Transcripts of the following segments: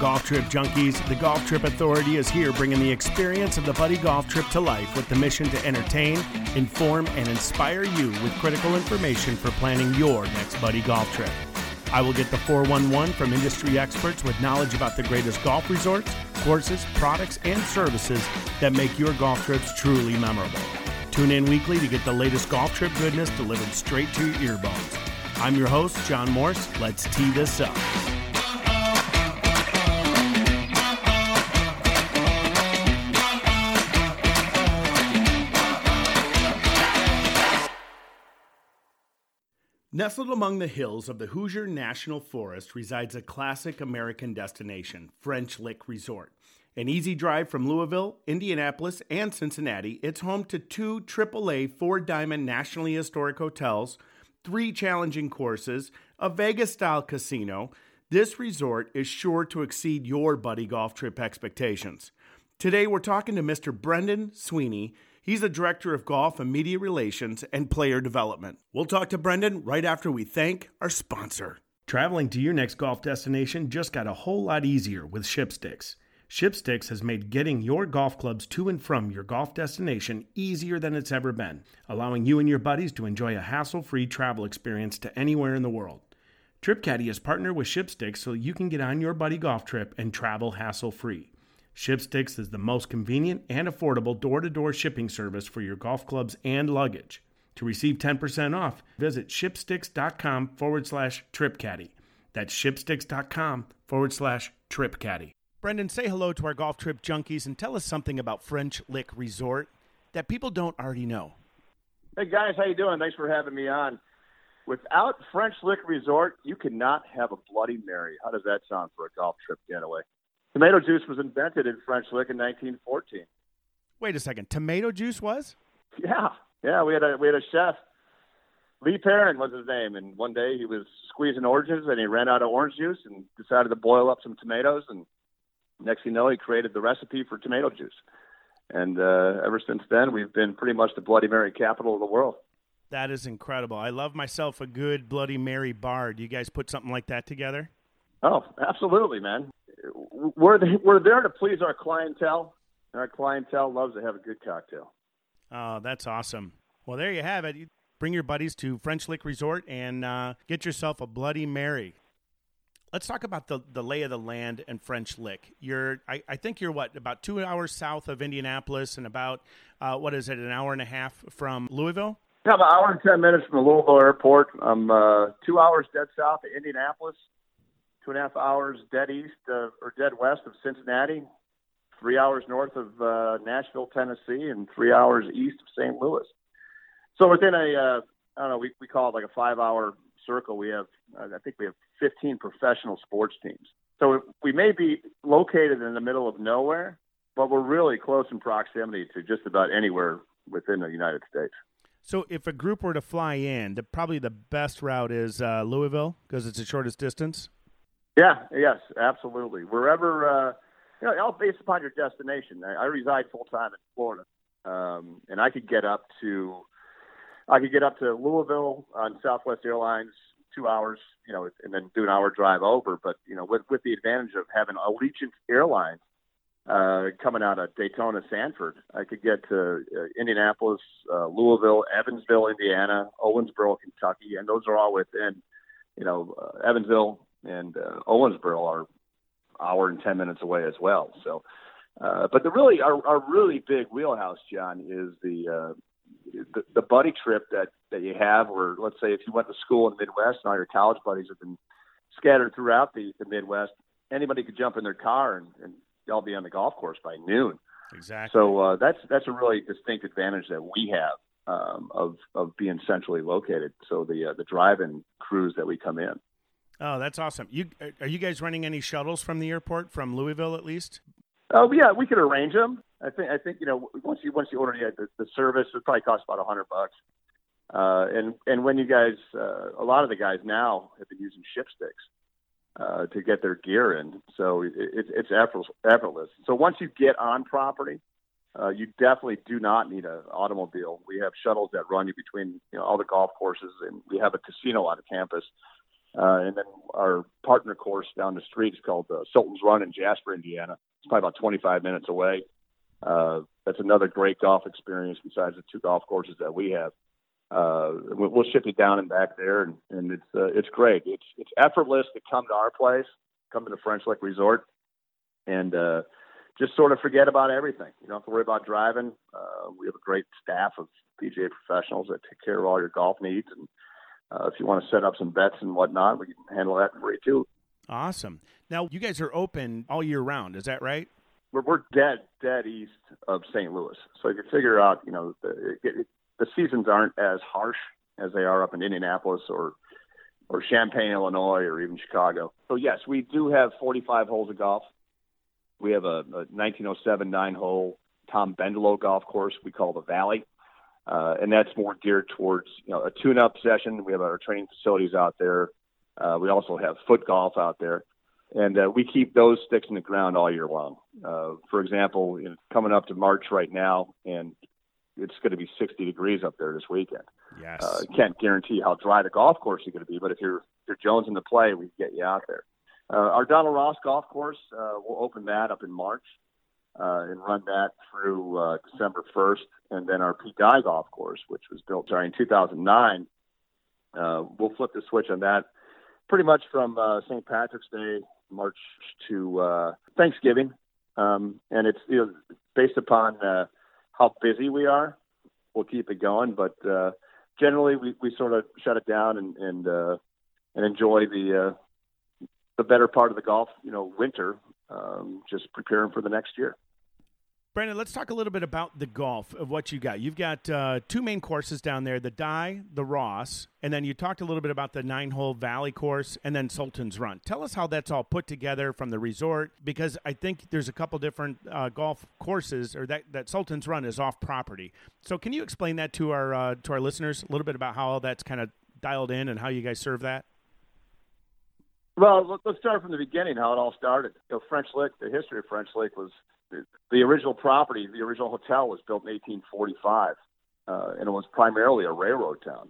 golf trip junkies? The Golf Trip Authority is here bringing the experience of the Buddy Golf Trip to life with the mission to entertain, inform, and inspire you with critical information for planning your next Buddy Golf Trip. I will get the 411 from industry experts with knowledge about the greatest golf resorts, courses, products, and services that make your golf trips truly memorable. Tune in weekly to get the latest golf trip goodness delivered straight to your earbuds. I'm your host, John Morse. Let's tee this up. Nestled among the hills of the Hoosier National Forest resides a classic American destination, French Lick Resort. An easy drive from Louisville, Indianapolis, and Cincinnati, it's home to two AAA four diamond nationally historic hotels, three challenging courses, a Vegas style casino. This resort is sure to exceed your buddy golf trip expectations. Today, we're talking to Mr. Brendan Sweeney. He's the Director of Golf and Media Relations and Player Development. We'll talk to Brendan right after we thank our sponsor. Traveling to your next golf destination just got a whole lot easier with Shipsticks. Shipsticks has made getting your golf clubs to and from your golf destination easier than it's ever been, allowing you and your buddies to enjoy a hassle free travel experience to anywhere in the world. TripCaddie has partnered with Shipsticks so you can get on your buddy golf trip and travel hassle free. Shipsticks is the most convenient and affordable door to door shipping service for your golf clubs and luggage. To receive 10% off, visit shipsticks.com forward slash tripcaddie. That's shipsticks.com forward slash tripcaddie. Brendan, say hello to our golf trip junkies and tell us something about French Lick Resort that people don't already know. Hey guys, how you doing? Thanks for having me on. Without French Lick Resort, you cannot have a Bloody Mary. How does that sound for a golf trip getaway? Tomato juice was invented in French Lick in 1914. Wait a second, tomato juice was? Yeah, yeah. We had a we had a chef, Lee Perrin was his name, and one day he was squeezing oranges and he ran out of orange juice and decided to boil up some tomatoes and next thing you know, he created the recipe for tomato juice. And uh, ever since then, we've been pretty much the Bloody Mary capital of the world. That is incredible. I love myself a good Bloody Mary bar. Do you guys put something like that together? Oh, absolutely, man. We're the, we're there to please our clientele, and our clientele loves to have a good cocktail. Oh, that's awesome. Well, there you have it. You bring your buddies to French Lick Resort and uh, get yourself a Bloody Mary. Let's talk about the, the lay of the land and French Lick. You're, I, I think you're what about two hours south of Indianapolis and about uh, what is it, an hour and a half from Louisville? Yeah, about an hour and ten minutes from the Louisville airport. I'm uh, two hours dead south of Indianapolis, two and a half hours dead east of, or dead west of Cincinnati, three hours north of uh, Nashville, Tennessee, and three hours east of St. Louis. So within a, uh, I don't know, we, we call it like a five hour circle. We have, I think we have 15 professional sports teams. So we may be located in the middle of nowhere, but we're really close in proximity to just about anywhere within the United States. So if a group were to fly in, the, probably the best route is uh, Louisville because it's the shortest distance. Yeah, yes, absolutely. Wherever, uh, you know, all based upon your destination. I, I reside full time in Florida, um, and I could get up to, I could get up to Louisville on Southwest Airlines two hours, you know, and then do an hour drive over. But you know, with with the advantage of having Allegiant Airlines uh, coming out of Daytona, Sanford, I could get to uh, Indianapolis, uh, Louisville, Evansville, Indiana, Owensboro, Kentucky, and those are all within, you know, uh, Evansville and uh, Owensboro are hour and ten minutes away as well. So. Uh, but the really our, our really big wheelhouse, John, is the uh, the, the buddy trip that that you have, or let's say if you went to school in the Midwest and all your college buddies have been scattered throughout the, the Midwest, anybody could jump in their car and, and they'll be on the golf course by noon. Exactly. So uh, that's that's a really distinct advantage that we have um, of of being centrally located. So the uh, the drive-in crews that we come in. Oh, that's awesome. You are you guys running any shuttles from the airport from Louisville at least? Oh yeah, we could arrange them. I think I think you know once you once you order the, the service, it probably costs about a hundred bucks. Uh, and and when you guys, uh, a lot of the guys now have been using ship sticks uh, to get their gear in, so it, it, it's effortless. So once you get on property, uh, you definitely do not need an automobile. We have shuttles that run you between you know all the golf courses, and we have a casino on campus. Uh, and then our partner course down the street is called uh, Sultan's Run in Jasper, Indiana. It's probably about 25 minutes away. Uh, that's another great golf experience besides the two golf courses that we have. Uh, we'll ship you down and back there, and, and it's uh, it's great. It's it's effortless to come to our place, come to the French Lick Resort, and uh, just sort of forget about everything. You don't have to worry about driving. Uh, we have a great staff of PGA professionals that take care of all your golf needs, and uh, if you want to set up some bets and whatnot, we can handle that for you too. Awesome. Now you guys are open all year round. Is that right? We're, we're dead dead east of St. Louis, so you can figure out. You know, the, it, the seasons aren't as harsh as they are up in Indianapolis or or Champaign, Illinois, or even Chicago. So yes, we do have 45 holes of golf. We have a, a 1907 nine-hole Tom Bendelow golf course we call the Valley, uh, and that's more geared towards you know a tune-up session. We have our training facilities out there. Uh, we also have foot golf out there, and uh, we keep those sticks in the ground all year long. Uh, for example, you know, coming up to March right now, and it's going to be 60 degrees up there this weekend. Yes. Uh, can't guarantee how dry the golf course is going to be, but if you're if you're Jones in the play, we get you out there. Uh, our Donald Ross golf course, uh, we'll open that up in March uh, and run that through uh, December 1st, and then our Pete Dye golf course, which was built during 2009, uh, we'll flip the switch on that pretty much from uh, St. Patrick's Day, March to uh, Thanksgiving, um, and it's you know, based upon uh, how busy we are, we'll keep it going. But uh, generally, we, we sort of shut it down and and uh, and enjoy the uh, the better part of the golf, you know, winter, um, just preparing for the next year. Brendan, let's talk a little bit about the golf of what you got. You've got uh, two main courses down there: the Dye, the Ross, and then you talked a little bit about the nine-hole Valley course, and then Sultan's Run. Tell us how that's all put together from the resort, because I think there's a couple different uh, golf courses, or that, that Sultan's Run is off property. So, can you explain that to our uh, to our listeners a little bit about how all that's kind of dialed in and how you guys serve that? Well, let's start from the beginning. How it all started. You know, French Lick. The history of French Lick was the original property, the original hotel was built in 1845, uh, and it was primarily a railroad town.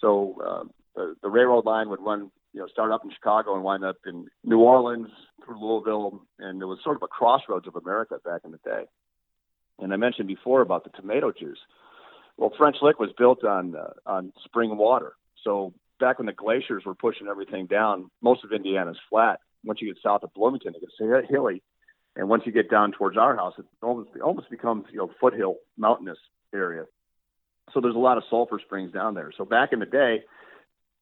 So uh, the, the railroad line would run, you know, start up in Chicago and wind up in New Orleans through Louisville, and it was sort of a crossroads of America back in the day. And I mentioned before about the tomato juice. Well, French Lick was built on uh, on spring water. So back when the glaciers were pushing everything down, most of Indiana's flat. Once you get south of Bloomington, it gets hilly and once you get down towards our house, it almost it almost becomes you know foothill mountainous area. So there's a lot of sulfur springs down there. So back in the day,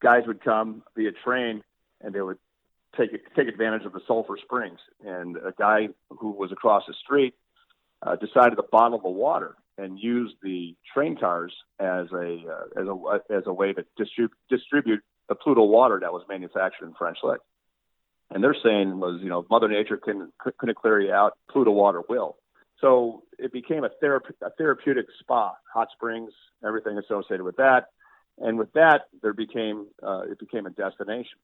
guys would come via train and they would take take advantage of the sulfur springs. And a guy who was across the street uh, decided to bottle the water and use the train cars as a uh, as a as a way to distribute distribute the Pluto water that was manufactured in French Lick. And they're saying was, you know, Mother Nature can couldn't clear you out, Pluto water will. So it became a, therape- a therapeutic spa, hot springs, everything associated with that. And with that, there became uh, it became a destination.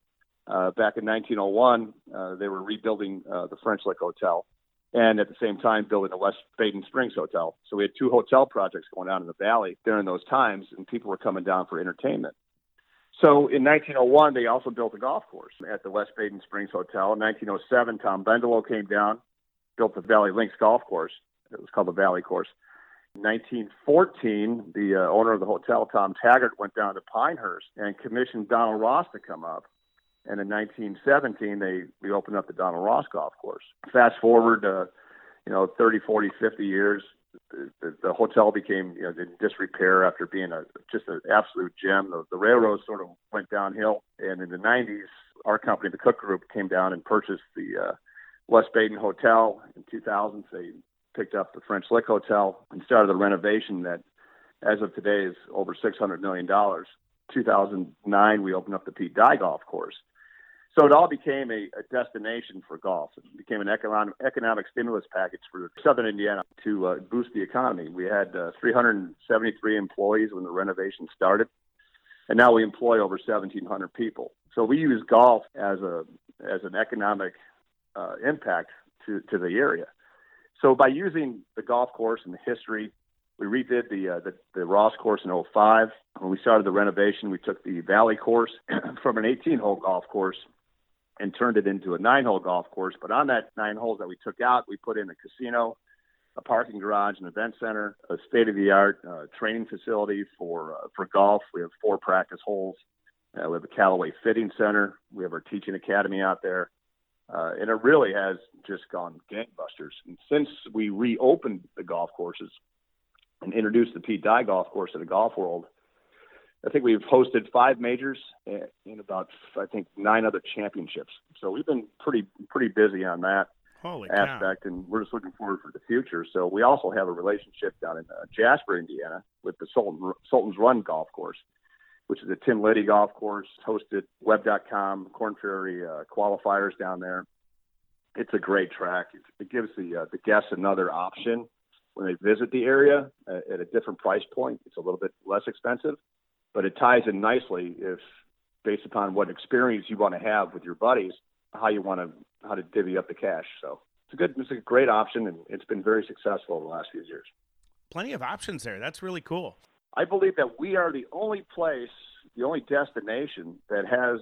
Uh, back in 1901, uh, they were rebuilding uh, the French Lick Hotel, and at the same time building the West Baden Springs Hotel. So we had two hotel projects going on in the valley during those times, and people were coming down for entertainment. So in 1901, they also built a golf course at the West Baden Springs Hotel. In 1907, Tom Bendelow came down, built the Valley Links Golf Course. It was called the Valley Course. In 1914, the uh, owner of the hotel, Tom Taggart, went down to Pinehurst and commissioned Donald Ross to come up. And in 1917, they we opened up the Donald Ross Golf Course. Fast forward, uh, you know, 30, 40, 50 years, the, the, hotel became you know in disrepair after being a just an absolute gem. The, the railroad sort of went downhill, and in the 90s, our company, the Cook Group, came down and purchased the uh, West Baden Hotel. In 2000, they picked up the French Lick Hotel and started the renovation that, as of today, is over 600 million dollars. 2009, we opened up the Pete Dye Golf Course. So it all became a, a destination for golf. It became an economic, economic stimulus package for Southern Indiana to uh, boost the economy. We had uh, 373 employees when the renovation started, and now we employ over 1,700 people. So we use golf as a as an economic uh, impact to, to the area. So by using the golf course and the history We redid the, uh, the the Ross course in 05. When we started the renovation, we took the Valley course from an 18-hole golf course and turned it into a nine-hole golf course. But on that nine holes that we took out, we put in a casino, a parking garage, an event center, a state-of-the-art uh, training facility for uh, for golf. We have four practice holes. Uh, we have a Callaway Fitting Center. We have our teaching academy out there. Uh, and it really has just gone gangbusters. And since we reopened the golf courses and introduced the Pete Dye golf course to the golf world, I think we've hosted five majors and about I think nine other championships. So we've been pretty pretty busy on that Holy aspect, cow. and we're just looking forward for the future. So we also have a relationship down in uh, Jasper, Indiana, with the Sultan, Sultan's Run golf course which is a Tim Liddy golf course, hosted web.com, Korn Ferry uh, qualifiers down there. It's a great track. It, gives the uh, the guests another option when they visit the area at, at a different price point. It's a little bit less expensive, but it ties in nicely if based upon what experience you want to have with your buddies, how you want to how to divvy up the cash. So it's a good, it's a great option, and it's been very successful in the last few years. Plenty of options there. That's really cool. I believe that we are the only place, the only destination that has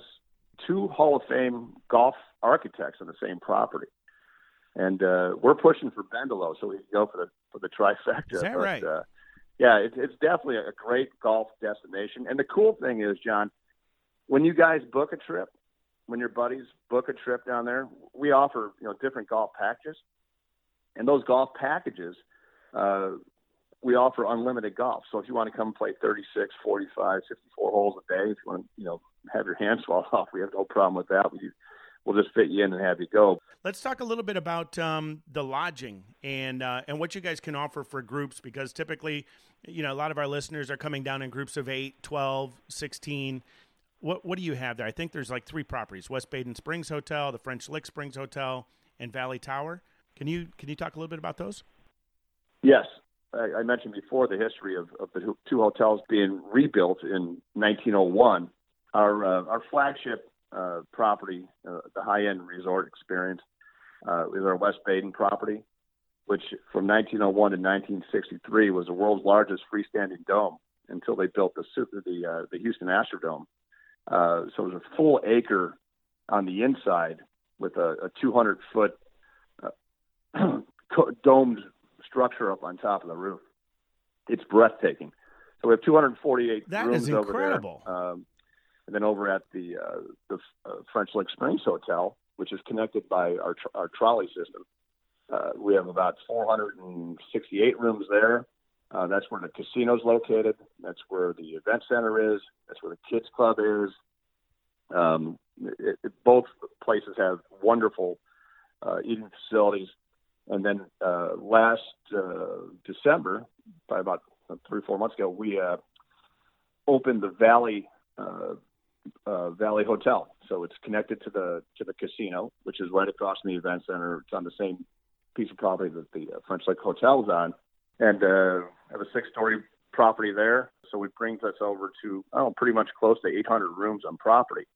two Hall of Fame golf architects on the same property. And uh, we're pushing for Bendelow so we can go for the for the trifecta. Is that but, right? Uh, yeah, it, it's definitely a great golf destination. And the cool thing is, John, when you guys book a trip, when your buddies book a trip down there, we offer you know different golf packages, and those golf packages uh, we offer unlimited golf. So if you want to come play 36, 45, 54 holes a day, if you want to, you know, have your hands swell off, we have no problem with that. We, we'll just fit you in and have you go. Let's talk a little bit about um, the lodging and uh, and what you guys can offer for groups because typically, you know, a lot of our listeners are coming down in groups of 8, 12, 16. What what do you have there? I think there's like three properties: West Baden Springs Hotel, the French Lick Springs Hotel, and Valley Tower. Can you can you talk a little bit about those? Yes, I, I mentioned before the history of, of the two hotels being rebuilt in 1901. Our uh, our flagship uh, property, uh, the high end resort experience, uh, is our West Baden property, which from 1901 to 1963 was the world's largest freestanding dome until they built the the uh, the Houston Astrodome. Uh, so it was a full acre on the inside with a, a 200 foot uh, domed structure up on top of the roof. It's breathtaking. So we have 248 That rooms is over incredible. there. Um, and then over at the uh, the uh, French Lick Springs Hotel, which is connected by our tr- our trolley system, uh, we have about 468 rooms there. Uh, that's where the casino's located. That's where the event center is. That's where the kids club is. Um, it, it, both places have wonderful uh, eating facilities. And then uh, last uh, December, by about three or four months ago, we uh, opened the Valley uh, Valley Hotel. So it's connected to the to the casino, which is right across from the event center. It's on the same piece of property that the uh, French Lick Hotel is on, and uh, have a six-story property there. So it brings us over to oh, pretty much close to 800 rooms on property,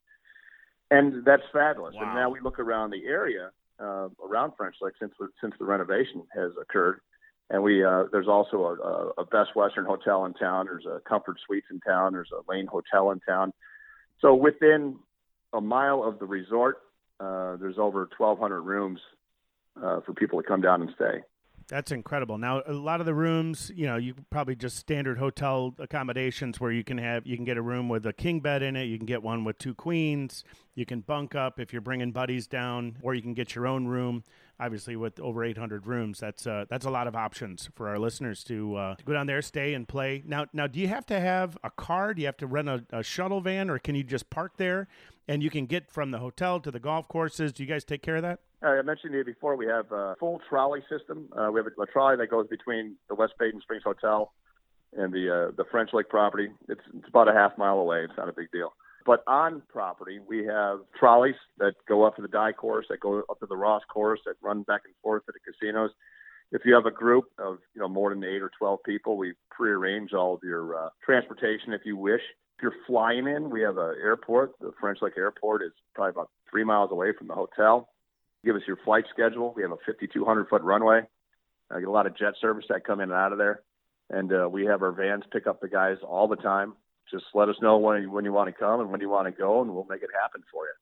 and that's fabulous. Wow. And now we look around the area uh, around French Lick since since the renovation has occurred. And we uh, there's also a, a Best Western hotel in town. There's a Comfort Suites in town. There's a Lane Hotel in town. So within a mile of the resort, uh, there's over 1,200 rooms uh, for people to come down and stay. That's incredible. Now, a lot of the rooms, you know, you probably just standard hotel accommodations where you can have you can get a room with a king bed in it, you can get one with two queens, you can bunk up if you're bringing buddies down, or you can get your own room. Obviously, with over 800 rooms, that's uh, that's a lot of options for our listeners to, uh, to go down there, stay, and play. Now, now, do you have to have a car? Do you have to rent a, a shuttle van, or can you just park there and you can get from the hotel to the golf courses? Do you guys take care of that? Uh, I mentioned you before, we have a full trolley system. Uh, we have a, a, trolley that goes between the West Baden Springs Hotel and the uh, the French Lick property. It's, it's about a half mile away. It's not a big deal. But on property, we have trolleys that go up to the Dye course, that go up to the Ross course, that run back and forth to the casinos. If you have a group of you know more than eight or twelve people, we prearrange all of your uh, transportation if you wish. If you're flying in, we have an airport. The French Lick Airport is probably about three miles away from the hotel give us your flight schedule. We have a 5,200 foot runway. I get a lot of jet service that come in and out of there. and uh, we have our vans pick up the guys all the time. Just let us know when when you want to come and when you want to go, and we'll make it happen for you.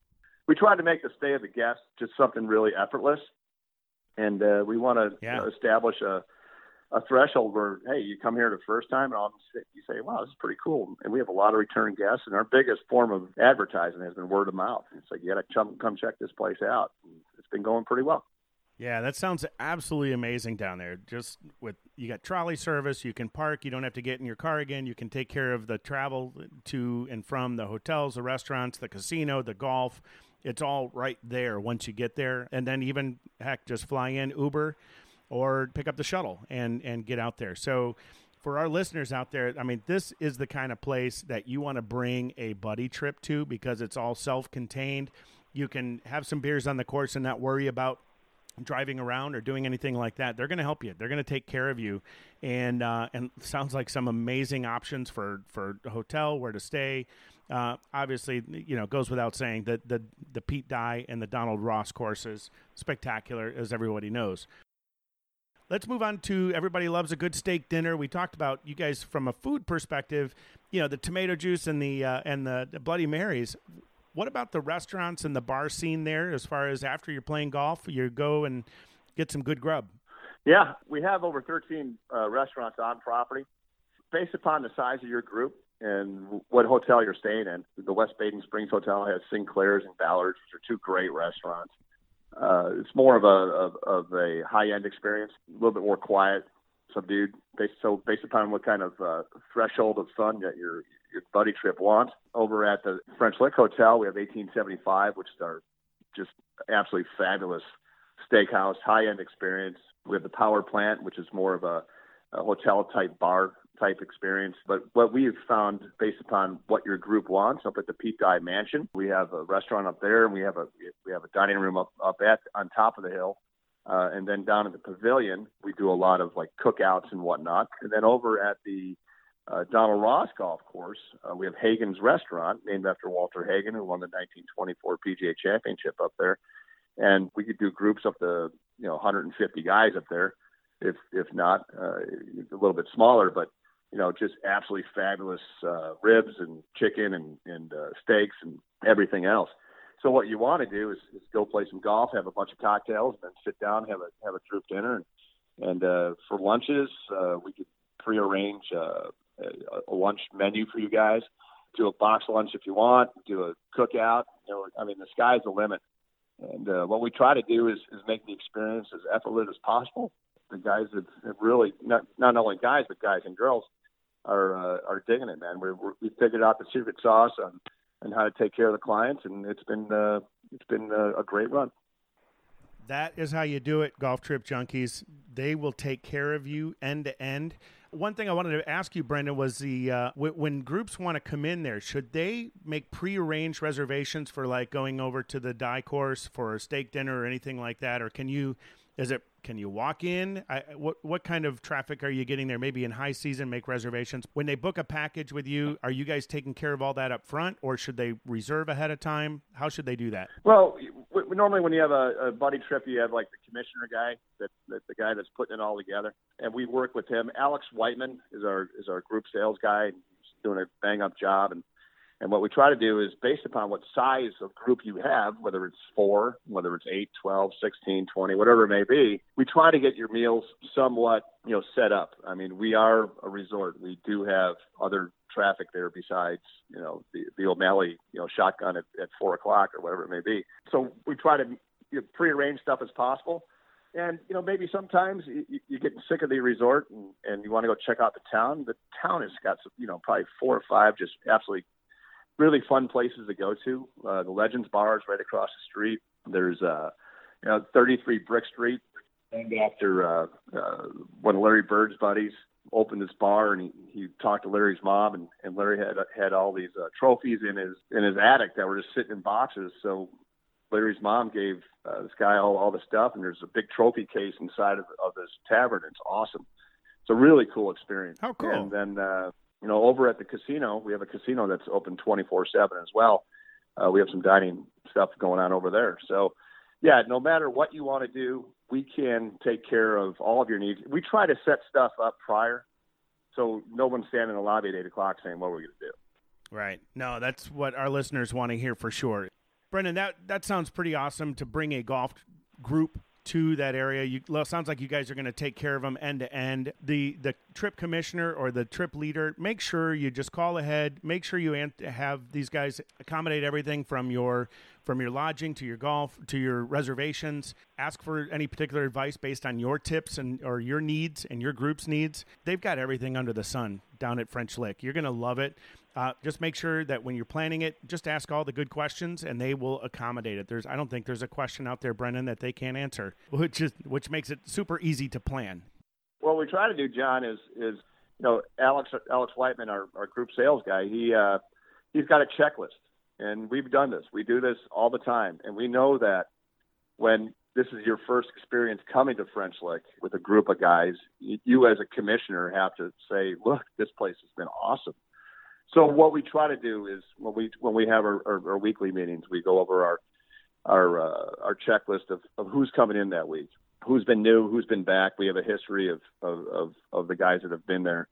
We try to make the stay of the guest just something really effortless, and uh, we want to yeah. establish a a threshold where hey, you come here the first time and all you say, wow, this is pretty cool, and we have a lot of return guests. And our biggest form of advertising has been word of mouth. It's like you got to come come check this place out. It's been going pretty well. Yeah, that sounds absolutely amazing down there. Just with you got trolley service, you can park, you don't have to get in your car again. You can take care of the travel to and from the hotels, the restaurants, the casino, the golf. It's all right there once you get there. And then even heck, just fly in Uber or pick up the shuttle and and get out there. So for our listeners out there, I mean, this is the kind of place that you want to bring a buddy trip to because it's all self-contained. You can have some beers on the course and not worry about driving around or doing anything like that, they're going to help you. They're going to take care of you, and uh, and sounds like some amazing options for for hotel, where to stay. Uh, obviously, you know, goes without saying that the the Pete Dye and the Donald Ross courses spectacular, as everybody knows. Let's move on to everybody loves a good steak dinner. We talked about you guys from a food perspective. You know, the tomato juice and the uh, and the, the Bloody Marys what about the restaurants and the bar scene there? As far as after you're playing golf, you go and get some good grub. Yeah, we have over 13 uh, restaurants on property. Based upon the size of your group and what hotel you're staying in, the West Baden Springs Hotel has Sinclair's and Ballard's, which are two great restaurants. Uh, it's more of a of, of a high end experience, a little bit more quiet, subdued. Based, so based upon what kind of uh, threshold of fun that you're your buddy trip wants. Over at the French Lick Hotel, we have 1875, which is our just absolutely fabulous steakhouse, high end experience. We have the Power Plant, which is more of a, a hotel type bar type experience. But what we've found, based upon what your group wants, up at the Pete Dye Mansion, we have a restaurant up there, and we have a we have a dining room up up at on top of the hill. Uh, and then down in the pavilion, we do a lot of like cookouts and whatnot. And then over at the uh, Donald Ross Golf Course, uh, we have Hagen's Restaurant, named after Walter Hagen, who won the 1924 PGA Championship up there. And we could do groups up to you know 150 guys up there, if if not uh, a little bit smaller, but you know just absolutely fabulous uh, ribs and chicken and and uh, steaks and everything else. So what you want to do is, is go play some golf, have a bunch of cocktails, and then sit down, have a have a group dinner, and, and uh, for lunches uh, we could prearrange uh, a, lunch menu for you guys. Do a box lunch if you want. Do a cookout. You know, I mean, the sky's the limit. And uh, what we try to do is, is make the experience as effortless as possible. The guys have, really not not only guys but guys and girls are uh, are digging it, man. We're, we figured out the secret sauce on and how to take care of the clients, and it's been uh, it's been a, a great run. That is how you do it, golf trip junkies. They will take care of you end to end. One thing I wanted to ask you, Brendan, was the uh, w- when groups want to come in there, should they make pre-arranged reservations for like going over to the Dye course for a steak dinner or anything like that, or can you? Is it can you walk in? I, what what kind of traffic are you getting there? Maybe in high season, make reservations. When they book a package with you, are you guys taking care of all that up front, or should they reserve ahead of time? How should they do that? Well, normally when you have a, a buddy trip, you have like the commissioner guy, that, that the guy that's putting it all together, and we work with him. Alex Whiteman is our is our group sales guy. He's doing a bang up job, and and what we try to do is based upon what size of group you have, whether it's four, whether it's eight, twelve, sixteen, twenty, whatever it may be, we try to get your meals somewhat, you know, set up. I mean, we are a resort. We do have other traffic there besides, you know, the, the O'Malley, you know, shotgun at, at four o'clock or whatever it may be. So we try to you know, prearrange stuff as possible. And you know, maybe sometimes you, you get sick of the resort and, and you want to go check out the town. The town has got, you know, probably four or five just absolutely really fun places to go to. Uh, the Legends Bar is right across the street. There's uh, you know 33 Brick Street, named after uh, uh, one of Larry Bird's buddies opened this bar and he, he talked to Larry's mom and, and Larry had had all these uh, trophies in his in his attic that were just sitting in boxes. So Larry's mom gave uh, this guy all, all the stuff and there's a big trophy case inside of, of this tavern. It's awesome. It's a really cool experience. How cool! And then uh, you know, over at the casino, we have a casino that's open 24 seven as well. Uh, we have some dining stuff going on over there. So, yeah, no matter what you want to do, we can take care of all of your needs. We try to set stuff up prior so no one's standing in the lobby at eight o'clock saying what are we're going to do. Right. No, that's what our listeners want to hear for sure. Brendan, that that sounds pretty awesome to bring a golf group to that area. You well, sounds like you guys are going to take care of them end to end. The the trip commissioner or the trip leader, make sure you just call ahead. Make sure you have these guys accommodate everything from your from your lodging to your golf to your reservations. Ask for any particular advice based on your tips and or your needs and your group's needs. They've got everything under the sun down at French Lick. You're going to love it. Uh, just make sure that when you're planning it, just ask all the good questions, and they will accommodate it. There's, I don't think there's a question out there, Brendan, that they can't answer, which is which makes it super easy to plan. What we try to do, John, is is you know Alex Alex Whiteman, our, our group sales guy. He uh, he's got a checklist, and we've done this. We do this all the time, and we know that when this is your first experience coming to French Lick with a group of guys, you as a commissioner have to say, look, this place has been awesome so what we try to do is when we when we have our, our, our weekly meetings, we go over our our uh, our checklist of, of who's coming in that week, who's been new, who's been back. We have a history of of, of, of the guys that have been there,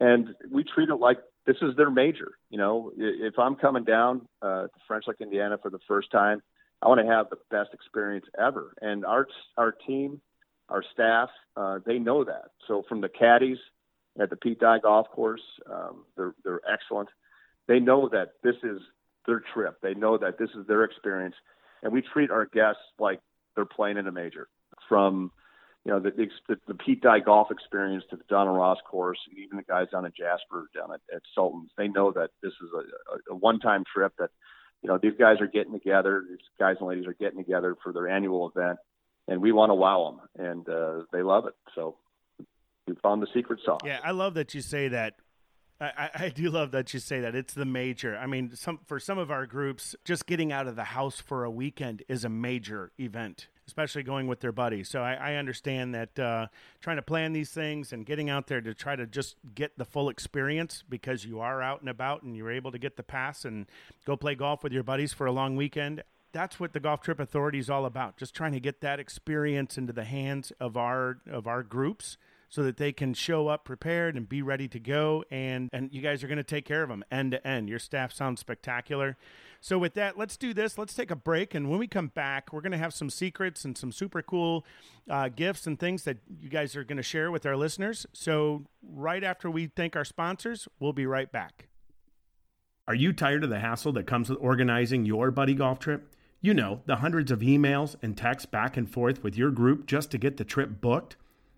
and we treat it like this is their major. You know, if I'm coming down uh, to French Lick, Indiana for the first time, I want to have the best experience ever. And our our team, our staff, uh, they know that. So from the caddies at the Pete Dye Golf Course. Um, they're they're excellent. They know that this is their trip. They know that this is their experience, and we treat our guests like they're playing in a major. From you know the the, the Pete Dye Golf experience to the Donald Ross course, even the guys down at Jasper, down at, at Sultan's, they know that this is a, a, a one-time trip. That you know these guys are getting together. These guys and ladies are getting together for their annual event, and we want to wow them, and uh, they love it. So we found the secret sauce. Yeah, I love that you say that. I, I do love that you say that. It's the major. I mean, some for some of our groups, just getting out of the house for a weekend is a major event, especially going with their buddies. So I, I understand that uh, trying to plan these things and getting out there to try to just get the full experience because you are out and about and you're able to get the pass and go play golf with your buddies for a long weekend that's what the golf trip authority is all about just trying to get that experience into the hands of our of our groups so that they can show up prepared and be ready to go. And and you guys are going to take care of them end to end. Your staff sounds spectacular. So with that, let's do this. Let's take a break, and when we come back, we're going to have some secrets and some super cool uh, gifts and things that you guys are going to share with our listeners. So right after we thank our sponsors, we'll be right back. Are you tired of the hassle that comes with organizing your buddy golf trip? You know, the hundreds of emails and texts back and forth with your group just to get the trip booked.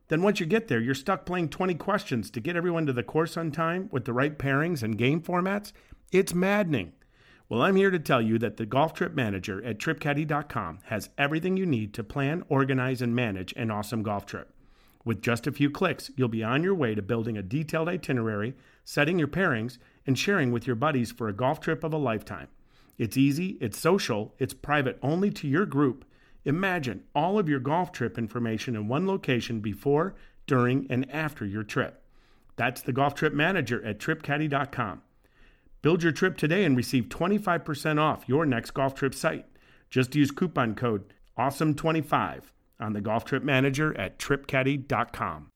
Then once you get there, you're stuck playing 20 questions to get everyone to the course on time with the right pairings and game formats? It's maddening. Well, I'm here to tell you that the golf trip manager at tripcaddie.com has everything you need to plan, organize, and manage an awesome golf trip. With just a few clicks, you'll be on your way to building a detailed itinerary, setting your pairings, and sharing with your buddies for a golf trip of a lifetime. It's easy, it's social, it's private only to your group, Imagine all of your golf trip information in one location before, during, and after your trip. That's the golf trip manager at tripcaddie.com. Build your trip today and receive 25% off your next golf trip site. Just use coupon code AWESOME25 on the golf trip manager at tripcaddie.com.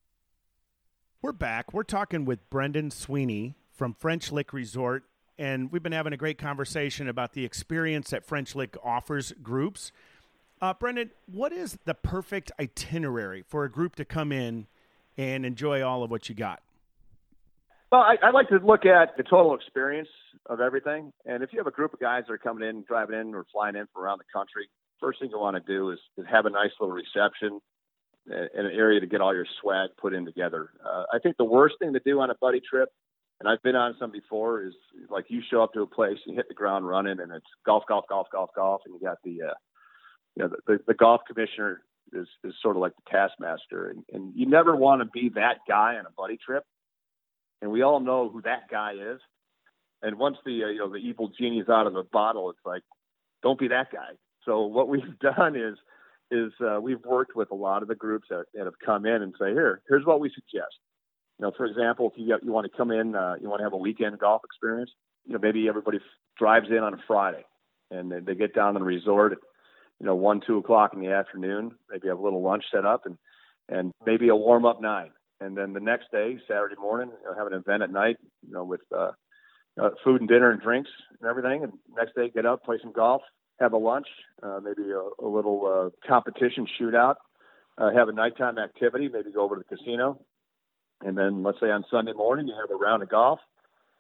We're back. We're talking with Brendan Sweeney from French Lick Resort, and we've been having a great conversation about the experience that French Lick offers groups. Uh, Brendan, what is the perfect itinerary for a group to come in and enjoy all of what you got? Well, I, I like to look at the total experience of everything. And if you have a group of guys that are coming in, driving in, or flying in from around the country, first thing you want to do is, is have a nice little reception in an area to get all your swag put in together. Uh, I think the worst thing to do on a buddy trip, and I've been on some before, is like you show up to a place, you hit the ground running, and it's golf, golf, golf, golf, golf, and you got the uh, you know, the, the, golf commissioner is, is sort of like the taskmaster, and, and you never want to be that guy on a buddy trip. And we all know who that guy is. And once the uh, you know the evil genie's out of the bottle, it's like, don't be that guy. So what we've done is is uh, we've worked with a lot of the groups that, that have come in and say, here, here's what we suggest. You know, for example, if you you want to come in, uh, you want to have a weekend golf experience. You know, maybe everybody drives in on a Friday, and they, they get down to the resort you know, one, two o'clock in the afternoon. Maybe have a little lunch set up and, and maybe a warm up nine. And then the next day, Saturday morning, uh, have an event at night, you know, with uh, uh, food and dinner and drinks and everything. And next day, get up, play some golf, have a lunch, uh, maybe a, a little uh, competition shootout, uh, have a nighttime activity, maybe go over to the casino, and then let's say on Sunday morning you have a round of golf,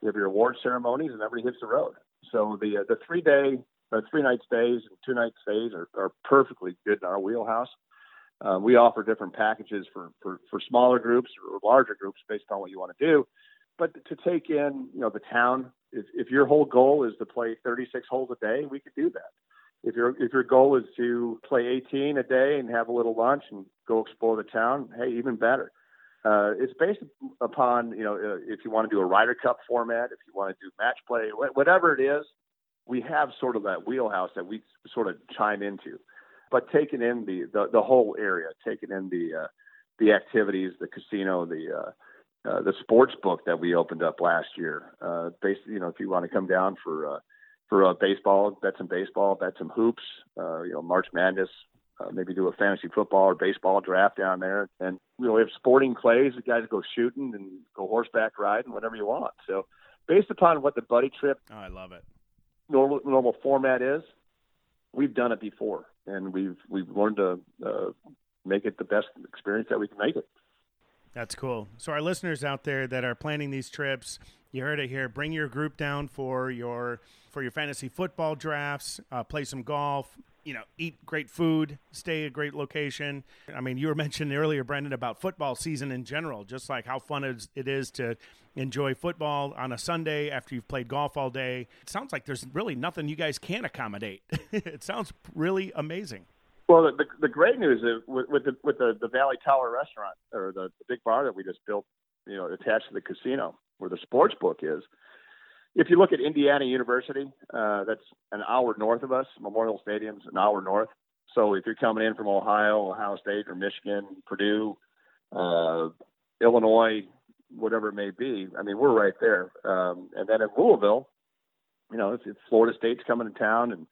you have your award ceremonies, and everybody hits the road. So the uh, the three day, uh, three night stays and two night stays are, are perfectly good in our wheelhouse. Uh, we offer different packages for, for, for smaller groups or larger groups based on what you want to do. But to take in, you know, the town, if, if your whole goal is to play 36 holes a day, we could do that. If your if your goal is to play 18 a day and have a little lunch and go explore the town, hey, even better. Uh, it's based upon you know uh, if you want to do a Ryder Cup format, if you want to do match play, whatever it is, we have sort of that wheelhouse that we sort of chime into but taking in the, the, the whole area, taking in the uh, the activities, the casino, the uh, uh, the sports book that we opened up last year. Uh, basically, you know, if you want to come down for uh, for uh, baseball, bet some baseball, bet some hoops, uh, you know, March Madness, uh, maybe do a fantasy football or baseball draft down there. And you know, we have sporting clays. The guys go shooting and go horseback riding, whatever you want. So, based upon what the buddy trip, oh, I love it. Normal normal format is, we've done it before and we've we've learned to uh, make it the best experience that we can make it. That's cool. So our listeners out there that are planning these trips, you heard it here. Bring your group down for your for your fantasy football drafts. Uh, play some golf. You know, eat great food. Stay a great location. I mean, you were mentioning earlier, Brendan, about football season in general. Just like how fun it is to enjoy football on a Sunday after you've played golf all day. It sounds like there's really nothing you guys can accommodate. it sounds really amazing. Well, the, the, the great news is with, with the with the, the Valley Tower restaurant or the, the big bar that we just built, you know, attached to the casino where the sports book is. If you look at Indiana University, uh, that's an hour north of us. Memorial Stadium's an hour north. So if you're coming in from Ohio, Ohio State, or Michigan, Purdue, uh, Illinois, whatever it may be. I mean, we're right there. Um, and then in Louisville, you know, it's Florida State's coming to town, and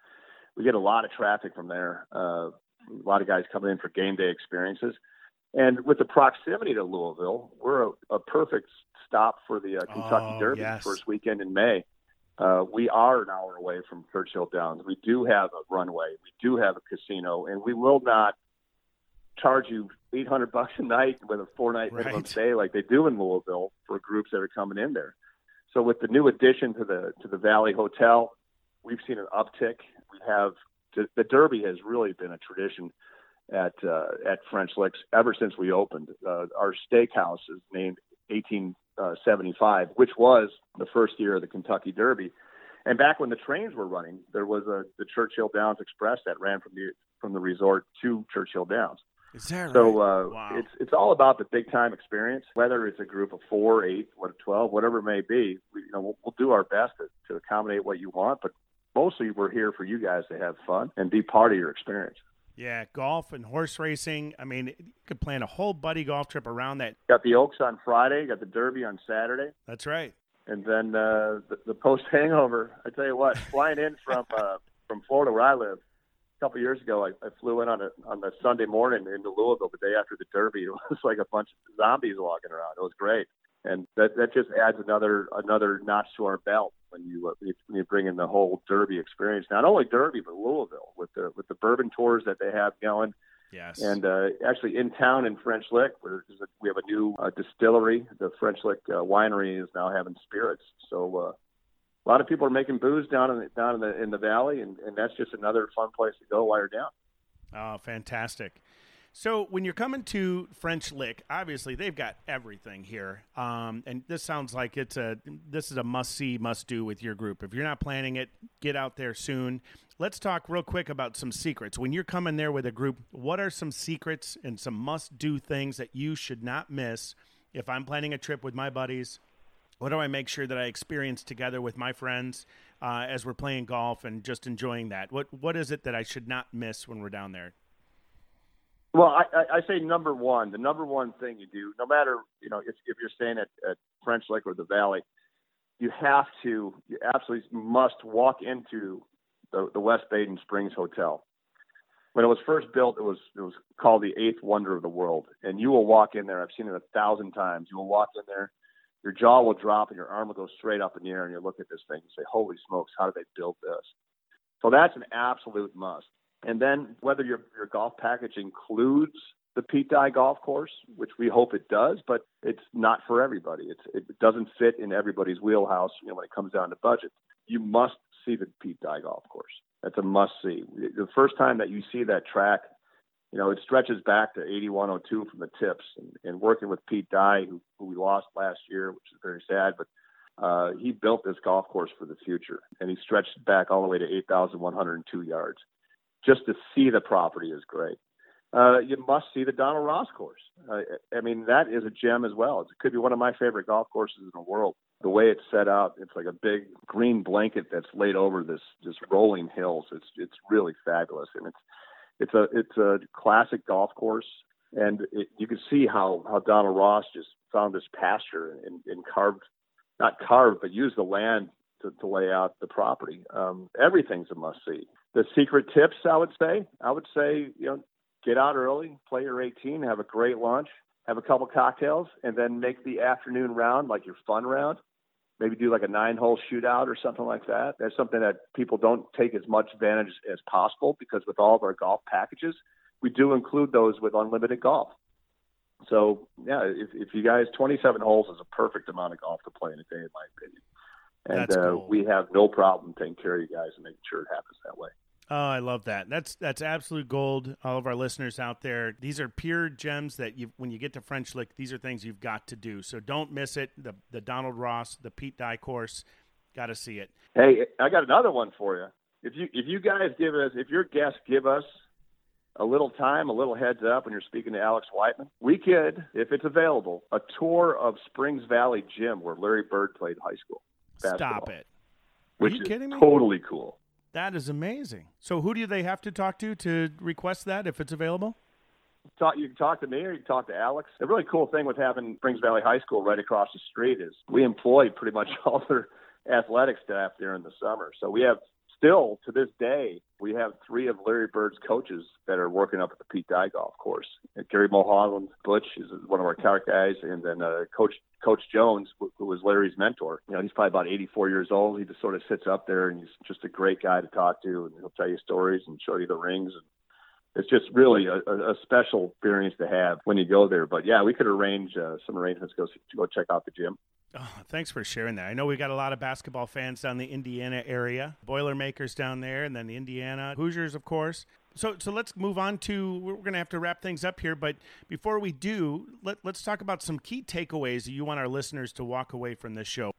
we get a lot of traffic from there. Uh, a lot of guys coming in for game day experiences. And with the proximity to Louisville, we're a, a perfect stop for the uh, Kentucky oh, Derby yes. first weekend in May. Uh, we are an hour away from Churchill Downs. We do have a runway. We do have a casino, and we will not charge you 800 bucks a night with a four night minimum right. stay like they do in Louisville for groups that are coming in there. So with the new addition to the to the Valley Hotel, we've seen an uptick. We have the Derby has really been a tradition at uh, at French Licks ever since we opened. Uh, our steakhouse is named 1875, which was the first year of the Kentucky Derby. And back when the trains were running, there was a the Churchill Downs Express that ran from the from the resort to Churchill Downs. Is that so uh, wow. it's it's all about the big time experience. Whether it's a group of four, eight, what twelve, whatever it may be, we, you know, we'll, we'll do our best to, to accommodate what you want. But mostly, we're here for you guys to have fun and be part of your experience. Yeah, golf and horse racing. I mean, you could plan a whole buddy golf trip around that. Got the Oaks on Friday. Got the Derby on Saturday. That's right. And then uh, the, the post hangover. I tell you what, flying in from uh, from Florida where I live a couple of years ago, I, I flew in on a on the Sunday morning into Louisville the day after the Derby. It was like a bunch of zombies walking around. It was great, and that that just adds another another notch to our belt when you uh, when you bring in the whole Derby experience. Not only Derby, but Louisville with the with the bourbon tours that they have going. Yes. And uh, actually, in town in French Lick, where we have a new uh, distillery. The French Lick uh, winery is now having spirits. So uh, a lot of people are making booze down in the, down in the in the valley, and, and that's just another fun place to go while you're down. Oh, fantastic! So when you're coming to French Lick, obviously they've got everything here, um, and this sounds like it's a this is a must see, must do with your group. If you're not planning it, get out there soon. Let's talk real quick about some secrets. When you're coming there with a group, what are some secrets and some must do things that you should not miss? If I'm planning a trip with my buddies, what do I make sure that I experience together with my friends uh, as we're playing golf and just enjoying that? What what is it that I should not miss when we're down there? Well, I, I say number one. The number one thing you do, no matter you know if, if you're staying at, at French Lick or the Valley, you have to, you absolutely must walk into the, the West Baden Springs Hotel. when it was first built, it was it was called the eighth wonder of the world. And you will walk in there. I've seen it a thousand times. You will walk in there, your jaw will drop, and your arm will go straight up in the air, and you look at this thing and say, "Holy smokes! How did they build this?" So that's an absolute must. And then whether your your golf package includes the Pete Dye golf course, which we hope it does, but it's not for everybody. It's, it doesn't fit in everybody's wheelhouse. You know, when it comes down to budget, you must see the Pete Dye golf course. That's a must see. The first time that you see that track, you know, it stretches back to 8102 from the tips. And, and working with Pete Dye, who, who we lost last year, which is very sad, but uh, he built this golf course for the future, and he stretched back all the way to 8,102 yards. Just to see the property is great uh, you must see the Donald Ross course. Uh, I mean, that is a gem as well. It could be one of my favorite golf courses in the world. The way it's set out, it's like a big green blanket that's laid over this just rolling hills. It's it's really fabulous, and it's it's a it's a classic golf course, and it, you can see how how Donald Ross just found this pasture and, and carved, not carved, but used the land to, to lay out the property. Um, everything's a must see. The secret tips, I would say, I would say, you know, get out early, play your 18, have a great lunch, have a couple cocktails, and then make the afternoon round like your fun round. Maybe do like a nine hole shootout or something like that. That's something that people don't take as much advantage as possible because with all of our golf packages, we do include those with unlimited golf. So yeah, if, if you guys, 27 holes is a perfect amount of golf to play in a day, in my opinion. And uh, cool. we have no problem taking care of you guys and making sure it happens that way. Oh, I love that. That's that's absolute gold. All of our listeners out there, these are pure gems that you when you get to French Lick, these are things you've got to do. So don't miss it. The the Donald Ross, the Pete Dye course, got to see it. Hey, I got another one for you. If you if you guys give us if your guests give us a little time, a little heads up when you're speaking to Alex Whiteman, we could, if it's available, a tour of Springs Valley Gym where Larry Bird played high school. Basketball, Stop it. Are which you kidding me? Totally cool. That is amazing. So, who do they have to talk to to request that if it's available? Talk, you can talk to me or you can talk to Alex. The really cool thing with having Springs Valley High School right across the street is we employ pretty much all their athletic staff there in the summer. So we have still to this day, we have three of Larry Bird's coaches that are working up at the Pete Dye Golf Course. Gary Mulholland, Butch is one of our cart guys, and then uh, Coach Coach Jones, who was Larry's mentor. You know, he's probably about 84 years old. He just sort of sits up there, and he's just a great guy to talk to, and he'll tell you stories and show you the rings. And it's just really a, a special experience to have when you go there. But yeah, we could arrange uh, some arrangements to go to go check out the gym. Oh, thanks for sharing that. I know we got a lot of basketball fans down the Indiana area, Boilermakers down there, and then the Indiana Hoosiers, of course. So, so let's move on to. We're going to have to wrap things up here, but before we do, let, let's talk about some key takeaways that you want our listeners to walk away from this show.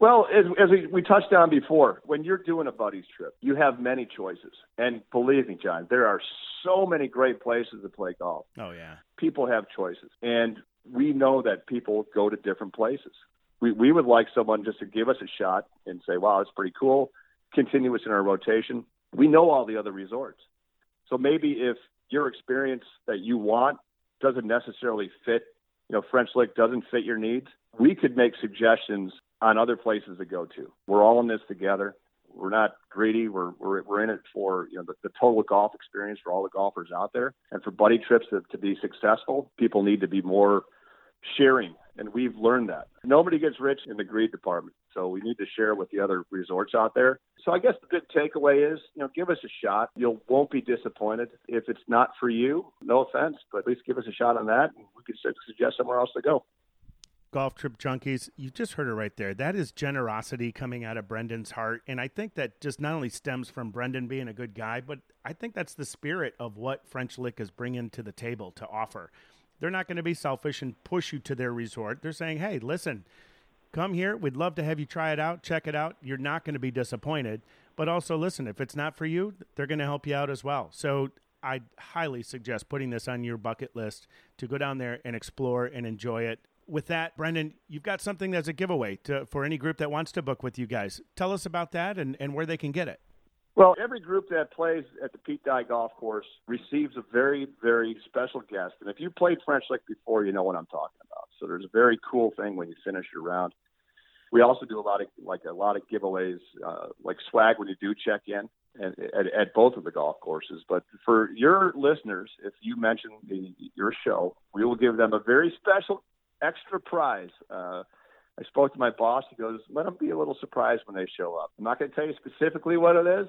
Well, as, as we, we touched on before, when you're doing a buddies trip, you have many choices. And believe me, John, there are so many great places to play golf. Oh, yeah. People have choices. And we know that people go to different places we, we would like someone just to give us a shot and say, wow, it's pretty cool, continue us in our rotation. We know all the other resorts. So maybe if your experience that you want doesn't necessarily fit, you know, French Lick doesn't fit your needs, we could make suggestions on other places to go to. We're all in this together. We're not greedy. We're, we're, we're in it for you know the, the total golf experience for all the golfers out there. And for buddy trips to, to be successful, people need to be more sharing and we've learned that. Nobody gets rich in the greed department, so we need to share with the other resorts out there. So I guess the good takeaway is, you know, give us a shot. You won't be disappointed. If it's not for you, no offense, but at least give us a shot on that, and we could suggest somewhere else to go. Golf Trip Junkies, you just heard it right there. That is generosity coming out of Brendan's heart. And I think that just not only stems from Brendan being a good guy, but I think that's the spirit of what French Lick is bringing to the table to offer. They're not going to be selfish and push you to their resort. They're saying, hey, listen, come here. We'd love to have you try it out, check it out. You're not going to be disappointed. But also, listen, if it's not for you, they're going to help you out as well. So I highly suggest putting this on your bucket list to go down there and explore and enjoy it. With that, Brendan, you've got something that's a giveaway to, for any group that wants to book with you guys. Tell us about that and, and where they can get it. Well, every group that plays at the Pete Dye Golf Course receives a very, very special guest. And if you played French Lick before, you know what I'm talking about. So there's a very cool thing when you finish your round. We also do a lot of like a lot of giveaways, uh, like swag when you do check in. at, at, at both of the golf courses. But for your listeners, if you mention the, your show, we will give them a very special extra prize. Uh, I spoke to my boss. He goes, let them be a little surprised when they show up. I'm not going to tell you specifically what it is,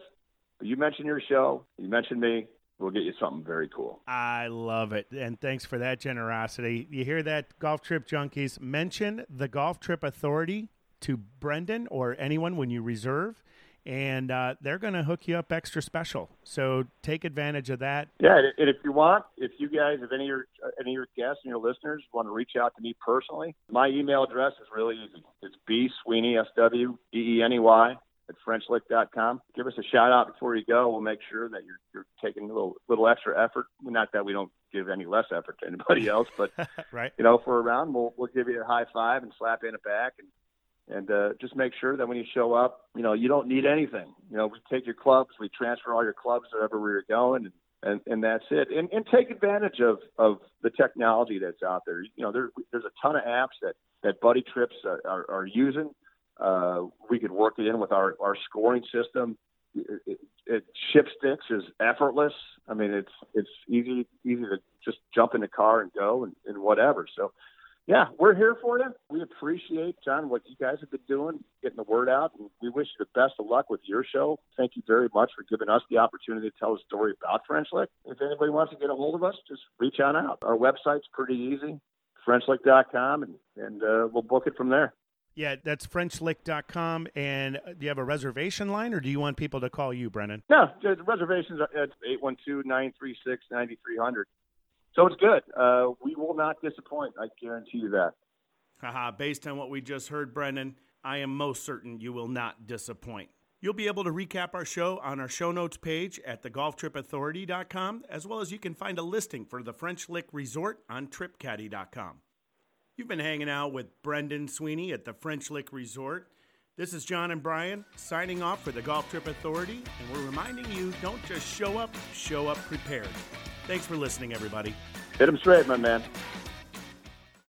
but you mentioned your show. You mentioned me. We'll get you something very cool. I love it. And thanks for that generosity. You hear that, Golf Trip Junkies? Mention the Golf Trip Authority to Brendan or anyone when you reserve and uh, they're going to hook you up extra special. So take advantage of that. Yeah, and if you want, if you guys, if any of your any of your guests and your listeners want to reach out to me personally, my email address is really easy. It's b sweeney s w e e n e y at FrenchLick.com. Give us a shout out before you go. We'll make sure that you're you're taking a little little extra effort. Not that we don't give any less effort to anybody else, but right. you know, if we're around, we'll we'll give you a high five and slap you in the back and and uh, just make sure that when you show up, you know, you don't need anything. You know, we take your clubs, we transfer all your clubs wherever we are going, and, and, and that's it. And, and take advantage of, of the technology that's out there. You know, there, there's a ton of apps that, that Buddy Trips are, are, are using. Uh, we could work it in with our, our scoring system. It, it, it, Ship Sticks is effortless. I mean, it's it's easy easy to just jump in the car and go and, and whatever. So yeah, we're here for you. We appreciate, John, what you guys have been doing, getting the word out, and we wish you the best of luck with your show. Thank you very much for giving us the opportunity to tell a story about French Lick. If anybody wants to get a hold of us, just reach on out. Our website's pretty easy, FrenchLick.com, and, and uh, we'll book it from there. Yeah, that's FrenchLick.com. And do you have a reservation line, or do you want people to call you, Brennan? No, the reservations are at 812 936 9300. So it's good. Uh, we will not disappoint. I guarantee you that. Haha, based on what we just heard, Brendan, I am most certain you will not disappoint. You'll be able to recap our show on our show notes page at thegolftripauthority.com, as well as you can find a listing for the French Lick Resort on tripcaddie.com. You've been hanging out with Brendan Sweeney at the French Lick Resort. This is John and Brian signing off for the Golf Trip Authority, and we're reminding you don't just show up, show up prepared. Thanks for listening, everybody. Hit them straight, my man.